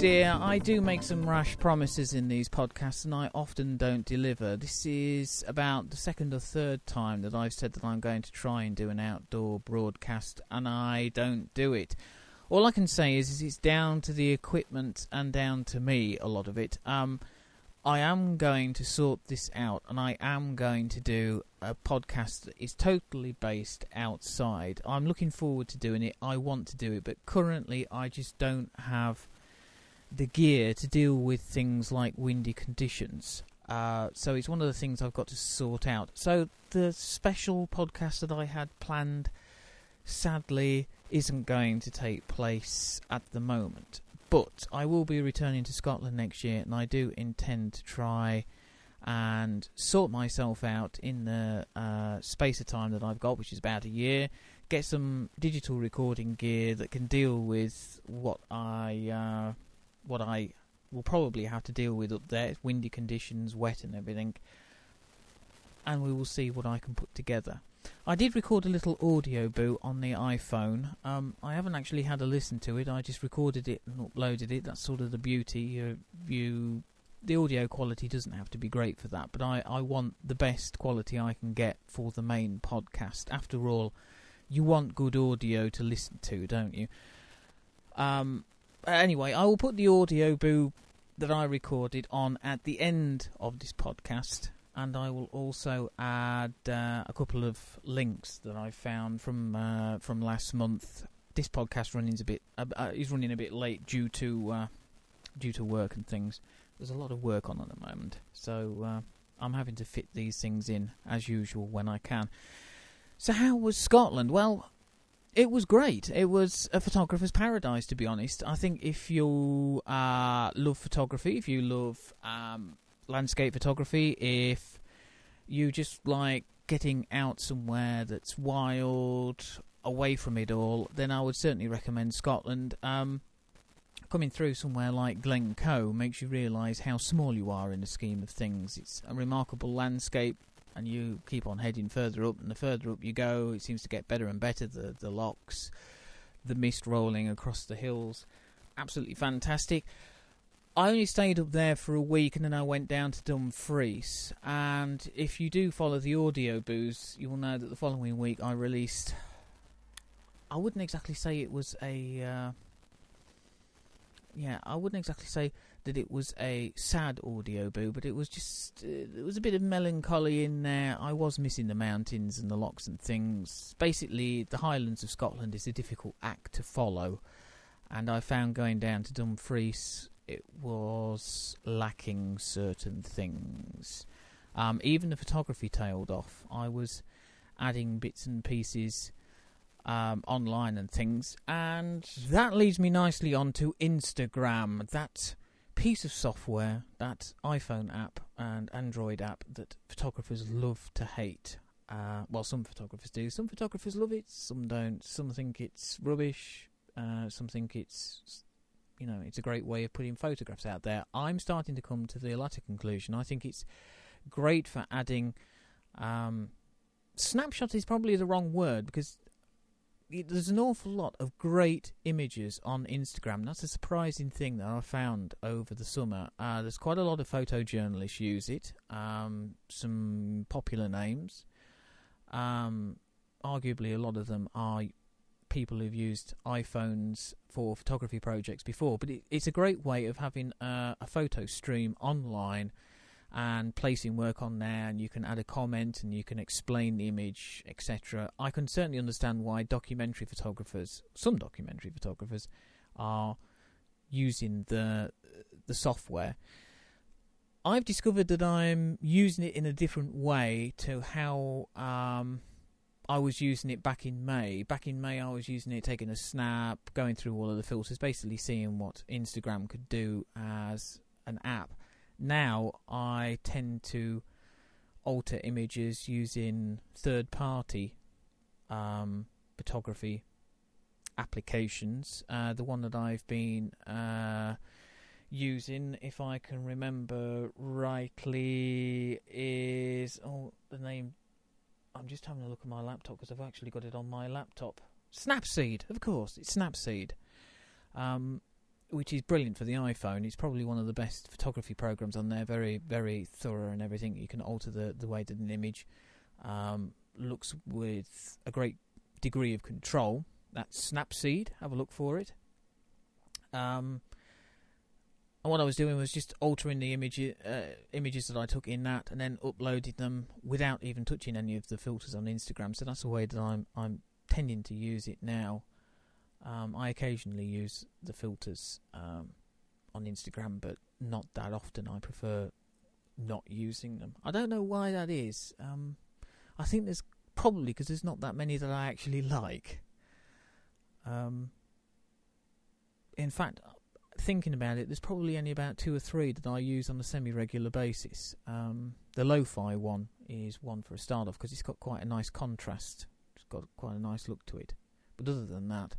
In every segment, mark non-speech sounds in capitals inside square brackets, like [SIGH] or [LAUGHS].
dear, I do make some rash promises in these podcasts and I often don't deliver. This is about the second or third time that I've said that I'm going to try and do an outdoor broadcast and I don't do it. All I can say is, is it's down to the equipment and down to me, a lot of it. Um, I am going to sort this out and I am going to do a podcast that is totally based outside. I'm looking forward to doing it. I want to do it, but currently I just don't have the gear to deal with things like windy conditions. Uh, so it's one of the things I've got to sort out. So the special podcast that I had planned, sadly, isn't going to take place at the moment. But I will be returning to Scotland next year, and I do intend to try and sort myself out in the uh, space of time that I've got, which is about a year. Get some digital recording gear that can deal with what I uh, what I will probably have to deal with up there. windy conditions, wet and everything. And we will see what I can put together. I did record a little audio boo on the iPhone. Um, I haven't actually had a listen to it. I just recorded it and uploaded it. That's sort of the beauty. You, you, the audio quality doesn't have to be great for that, but I, I want the best quality I can get for the main podcast. After all, you want good audio to listen to, don't you? Um, anyway, I will put the audio boo that I recorded on at the end of this podcast, and I will also add uh, a couple of links that I found from uh, from last month. This podcast running a bit uh, uh, is running a bit late due to uh, due to work and things. There's a lot of work on at the moment, so uh, I'm having to fit these things in as usual when I can. So how was Scotland? Well, it was great. It was a photographer's paradise, to be honest. I think if you uh, love photography, if you love um, landscape photography, if you just like getting out somewhere that's wild, away from it all, then I would certainly recommend Scotland. Um, coming through somewhere like Glencoe makes you realise how small you are in the scheme of things. It's a remarkable landscape and you keep on heading further up, and the further up you go, it seems to get better and better. The the lochs, the mist rolling across the hills, absolutely fantastic. I only stayed up there for a week, and then I went down to Dumfries. And if you do follow the audio boos, you will know that the following week I released. I wouldn't exactly say it was a. Uh, yeah, I wouldn't exactly say that it was a sad audio boo, but it was just uh, there was a bit of melancholy in there. I was missing the mountains and the lochs and things. Basically, the Highlands of Scotland is a difficult act to follow, and I found going down to Dumfries it was lacking certain things. Um, even the photography tailed off. I was adding bits and pieces um, online and things, and that leads me nicely on to Instagram. That piece of software, that iPhone app and Android app that photographers love to hate. Uh, well, some photographers do. Some photographers love it. Some don't. Some think it's rubbish. Uh, some think it's, you know, it's a great way of putting photographs out there. I'm starting to come to the latter conclusion. I think it's great for adding. Um, snapshot is probably the wrong word because there's an awful lot of great images on Instagram. That's a surprising thing that I found over the summer. Uh, there's quite a lot of photojournalists use it. Um, some popular names. Um, arguably, a lot of them are people who've used iPhones for photography projects before. But it, it's a great way of having uh, a photo stream online and placing work on there and you can add a comment and you can explain the image etc i can certainly understand why documentary photographers some documentary photographers are using the the software. I've discovered that i'm using it in a different way to how um, I was using it back in May. Back in May, I was using it, taking a snap, going through all of the filters, basically seeing what Instagram could do as an app now I tend to alter images using third party um, photography applications. Uh, the one that I've been uh, using, if I can remember rightly, is oh the name. I'm just having a look at my laptop because I've actually got it on my laptop. Snapseed, of course, it's Snapseed. Um, which is brilliant for the iPhone. It's probably one of the best photography programs on there. Very, very thorough and everything. You can alter the the way that an image um, looks with a great degree of control. That's Snapseed. Have a look for it. Um, and what I was doing was just altering the image, uh, images that I took in that, and then uploading them without even touching any of the filters on Instagram. So that's the way that I'm I'm tending to use it now. Um, I occasionally use the filters um, on Instagram, but not that often. I prefer not using them. I don't know why that is. Um, I think there's probably because there's not that many that I actually [LAUGHS] like. Um, in fact, thinking about it, there's probably only about two or three that I use on a semi-regular basis. Um, the lo-fi one is one for a start off because it's got quite a nice contrast. It's got quite a nice look to it. But other than that,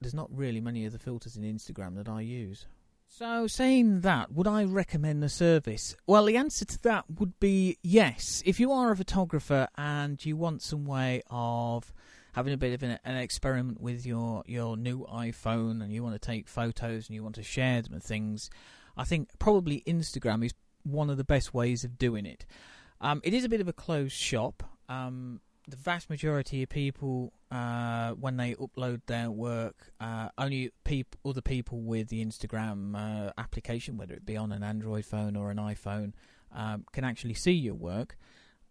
there's not really many of the filters in Instagram that I use. So, saying that, would I recommend the service? Well, the answer to that would be yes. If you are a photographer and you want some way of having a bit of an, an, experiment with your, your new iPhone and you want to take photos and you want to share them and things, I think probably Instagram is one of the best ways of doing it. Um, it is a bit of a closed shop. Um, the vast majority of people, uh, when they upload their work, uh, only peop- other people with the Instagram uh, application, whether it be on an Android phone or an iPhone, um, can actually see your work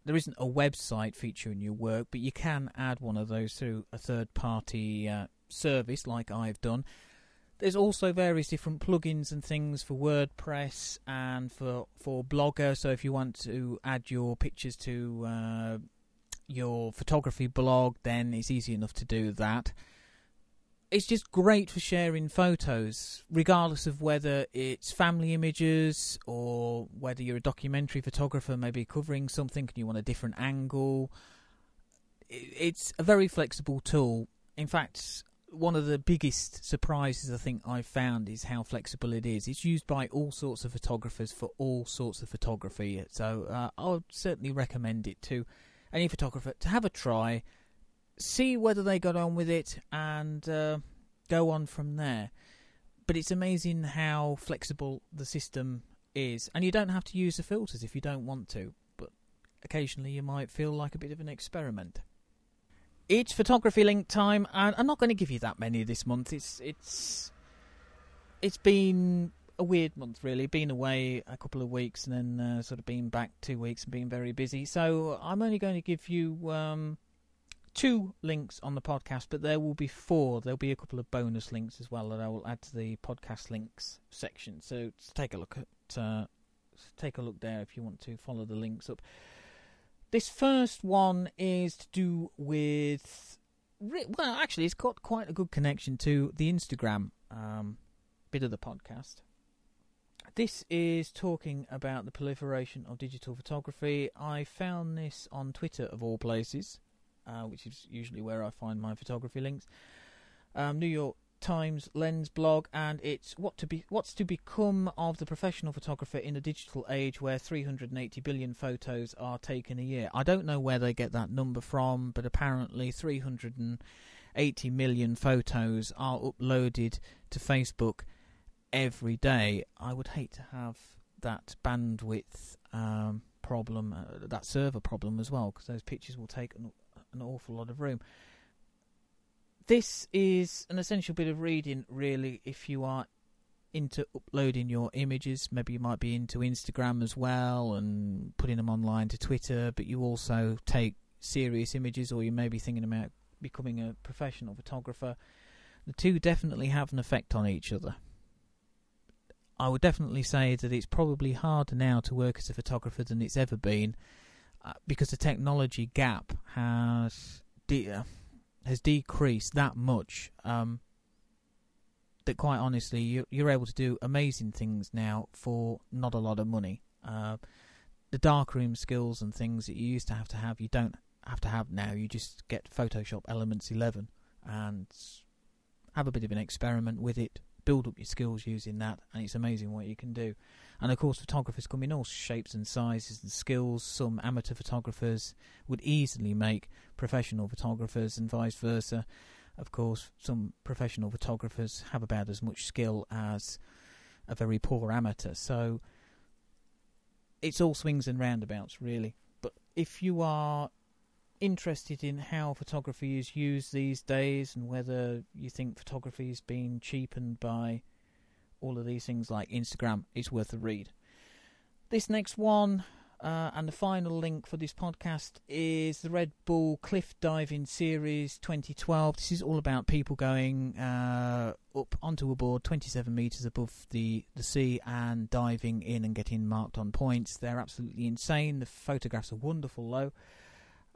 there isn't a website featuring your work, but you can add one of those through a third party uh, service like I've done. There's also various different plugins and things for WordPress and for for Blogger. So if you want to add your pictures to uh, your photography blog, then it's easy enough to do that it's just great for sharing photos, regardless of whether it's family images or whether you're a documentary photographer, maybe covering something and you want a different angle. It's a very flexible tool. In fact, one of the biggest surprises I think I've found is how flexible it is. It's used by all sorts of photographers for all sorts of photography. So uh, I would certainly recommend it to any photographer to have a try see whether they got on with it and uh, go on from there. But it's amazing how flexible the system is, and you don't have to use the filters if you don't want to. But occasionally, you might feel like a bit of an experiment. It's photography link time, and I'm not going to give you that many this month. It's it's it's been a weird month, really. Been away a couple of weeks, and then uh, sort of been back two weeks and been very busy. So I'm only going to give you um, two links on the podcast, but there will be four. There'll be a couple of bonus links as well that I will add to the podcast links section. So take a look at uh, take a look there if you want to follow the links up. This first one is to do with well, actually, it's got quite a good connection to the Instagram um, bit of the podcast. This is talking about the proliferation of digital photography. I found this on Twitter, of all places uh, which is usually where I find my photography links. Um, New York Times Lens blog, and it's what to be what's to become of the professional photographer in a digital age where 380 billion photos are taken a year. I don't know where they get that number from, but apparently 380 million photos are uploaded to Facebook every day. I would hate to have that bandwidth um, problem, uh, that server problem as well, because those pictures will take an an awful lot of room. This is an essential bit of reading, really, if you are into uploading your images. Maybe you might be into Instagram as well and putting them online to Twitter, but you also take serious images, or you may be thinking about becoming a professional photographer. The two definitely have an effect on each other. I would definitely say that it's probably harder now to work as a photographer than it's ever been uh, because the technology gap has de- uh, has decreased that much um, that quite honestly you, you're able to do amazing things now for not a lot of money. Uh, the darkroom skills and things that you used to have to have, you don't have to have now. You just get Photoshop Elements 11 and have a bit of an experiment with it, build up your skills using that, and it's amazing what you can do. And of course, photographers come in all shapes and sizes and skills. Some amateur photographers would easily make professional photographers, and vice versa. Of course, some professional photographers have about as much skill as a very poor amateur. So it's all swings and roundabouts, really. But if you are interested in how photography is used these days and whether you think photography is being cheapened by all of these things like Instagram, it's worth a read. This next one uh, and the final link for this podcast is the Red Bull Cliff Diving Series 2012. This is all about people going uh, up onto a board 27 metres above the, the sea and diving in and getting marked on points. They're absolutely insane. The photographs are wonderful, though.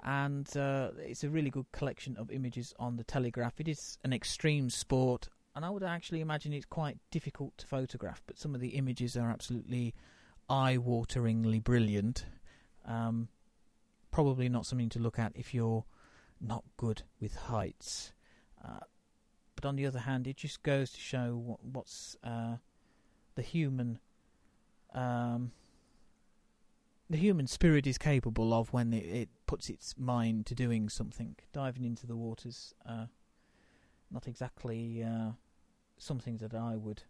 And uh, it's a really good collection of images on the Telegraph. It is an extreme sport, and I would actually imagine it's quite difficult to photograph, but some of the images are absolutely eye-wateringly brilliant. Um, probably not something to look at if you're not good with heights. Uh, but on the other hand, it just goes to show what, what's uh, the human um, the human spirit is capable of when it, it, puts its mind to doing something. Diving into the waters, uh, not exactly uh, something that I would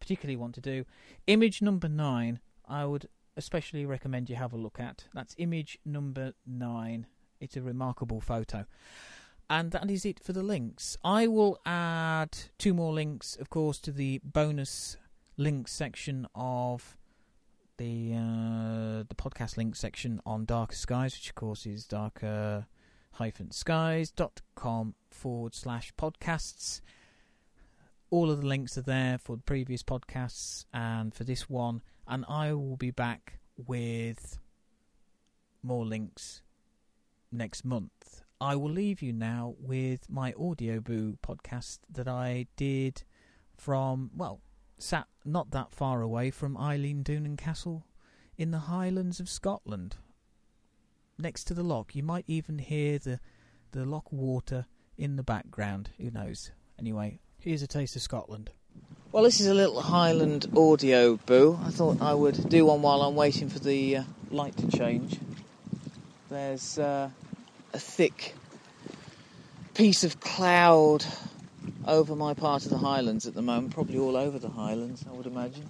particularly want to do. Image number nine I would especially recommend you have a look at. That's image number nine. It's a remarkable photo. And that is it for the links. I will add two more links, of course, to the bonus links section of the uh, the podcast link section on Darker Skies, which of course is darker skies.com forward slash podcasts. All of the links are there for the previous podcasts and for this one and I will be back with more links next month. I will leave you now with my Audioboo podcast that I did from, well, sat not that far away from Eilean Donan Castle in the Highlands of Scotland. Next to the loch. You might even hear the, the loch water in the background. Who knows? Anyway, here's a taste of Scotland. Well, this is a little Highland audio boo. I thought I would do one while I'm waiting for the uh, light to change. There's uh, a thick piece of cloud over my part of the Highlands at the moment, probably all over the Highlands, I would imagine.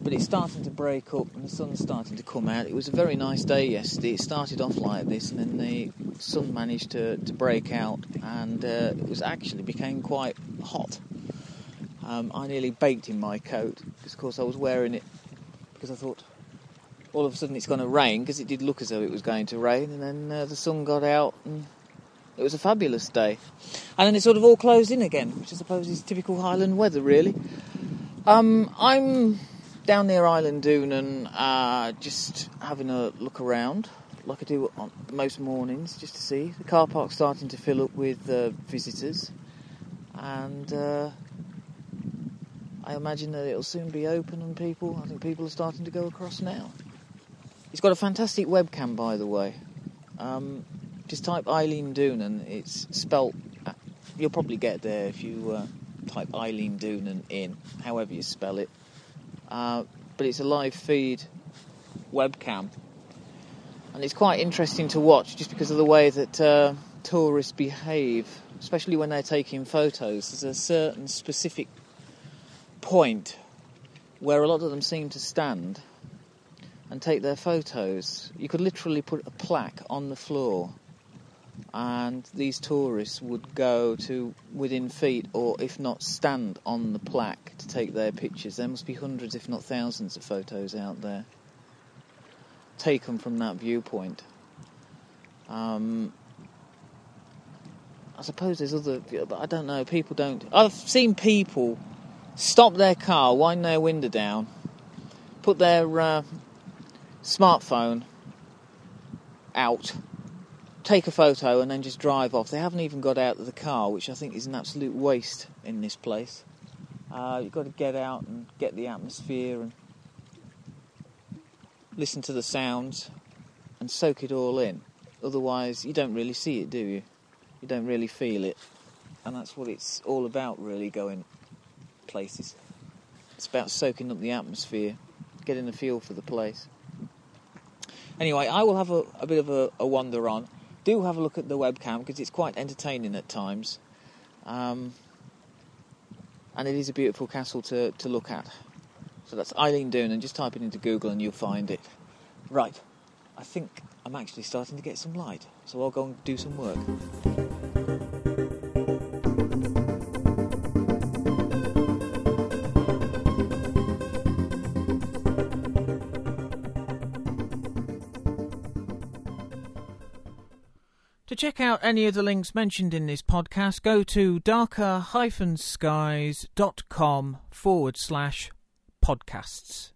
But it's starting to break up and the sun's starting to come out. It was a very nice day yesterday. It started off like this and then the sun managed to, to break out and uh, it was actually became quite hot. Um, I nearly baked in my coat because, of course, I was wearing it because I thought all of a sudden it's going to rain because it did look as though it was going to rain, and then uh, the sun got out and it was a fabulous day. And then it sort of all closed in again, which I suppose is typical Highland weather, really. Um, I'm down near Eilean Donan, uh, just having a look around, like I do on most mornings, just to see. The car park's starting to fill up with uh, visitors, and uh, I imagine that it'll soon be open and people, I think people are starting to go across now. He's got a fantastic webcam, by the way. Um, just type Eilean Donan. It's spelt. You'll probably get there if you uh, type Eilean Donan in, however you spell it. Uh, but it's a live feed webcam, and it's quite interesting to watch just because of the way that uh, tourists behave, especially when they're taking photos. There's a certain specific point where a lot of them seem to stand and take their photos. You could literally put a plaque on the floor, and these tourists would go to within feet, or if not, stand on the plaque to take their pictures. There must be hundreds, if not thousands, of photos out there taken from that viewpoint. Um, I suppose there's other, but I don't know. People don't. I've seen people stop their car, wind their window down, put their uh, smartphone out, take a photo, and then just drive off. They haven't even got out of the car, which I think is an absolute waste in this place. Uh, you've got to get out and get the atmosphere and listen to the sounds and soak it all in. Otherwise, you don't really see it, do you? You don't really feel it. And that's what it's all about, really, going places. It's about soaking up the atmosphere, getting a feel for the place. Anyway, I will have a, a bit of a, a, wander on. Do have a look at the webcam because it's quite entertaining at times. Um, and it is a beautiful castle to, to look at. So that's Eileen Doone, and just type it into Google and you'll find it. Right, I think I'm actually starting to get some light, so I'll go and do some work. Check out any of the links mentioned in this podcast, go to darker-skies.com forward slash podcasts.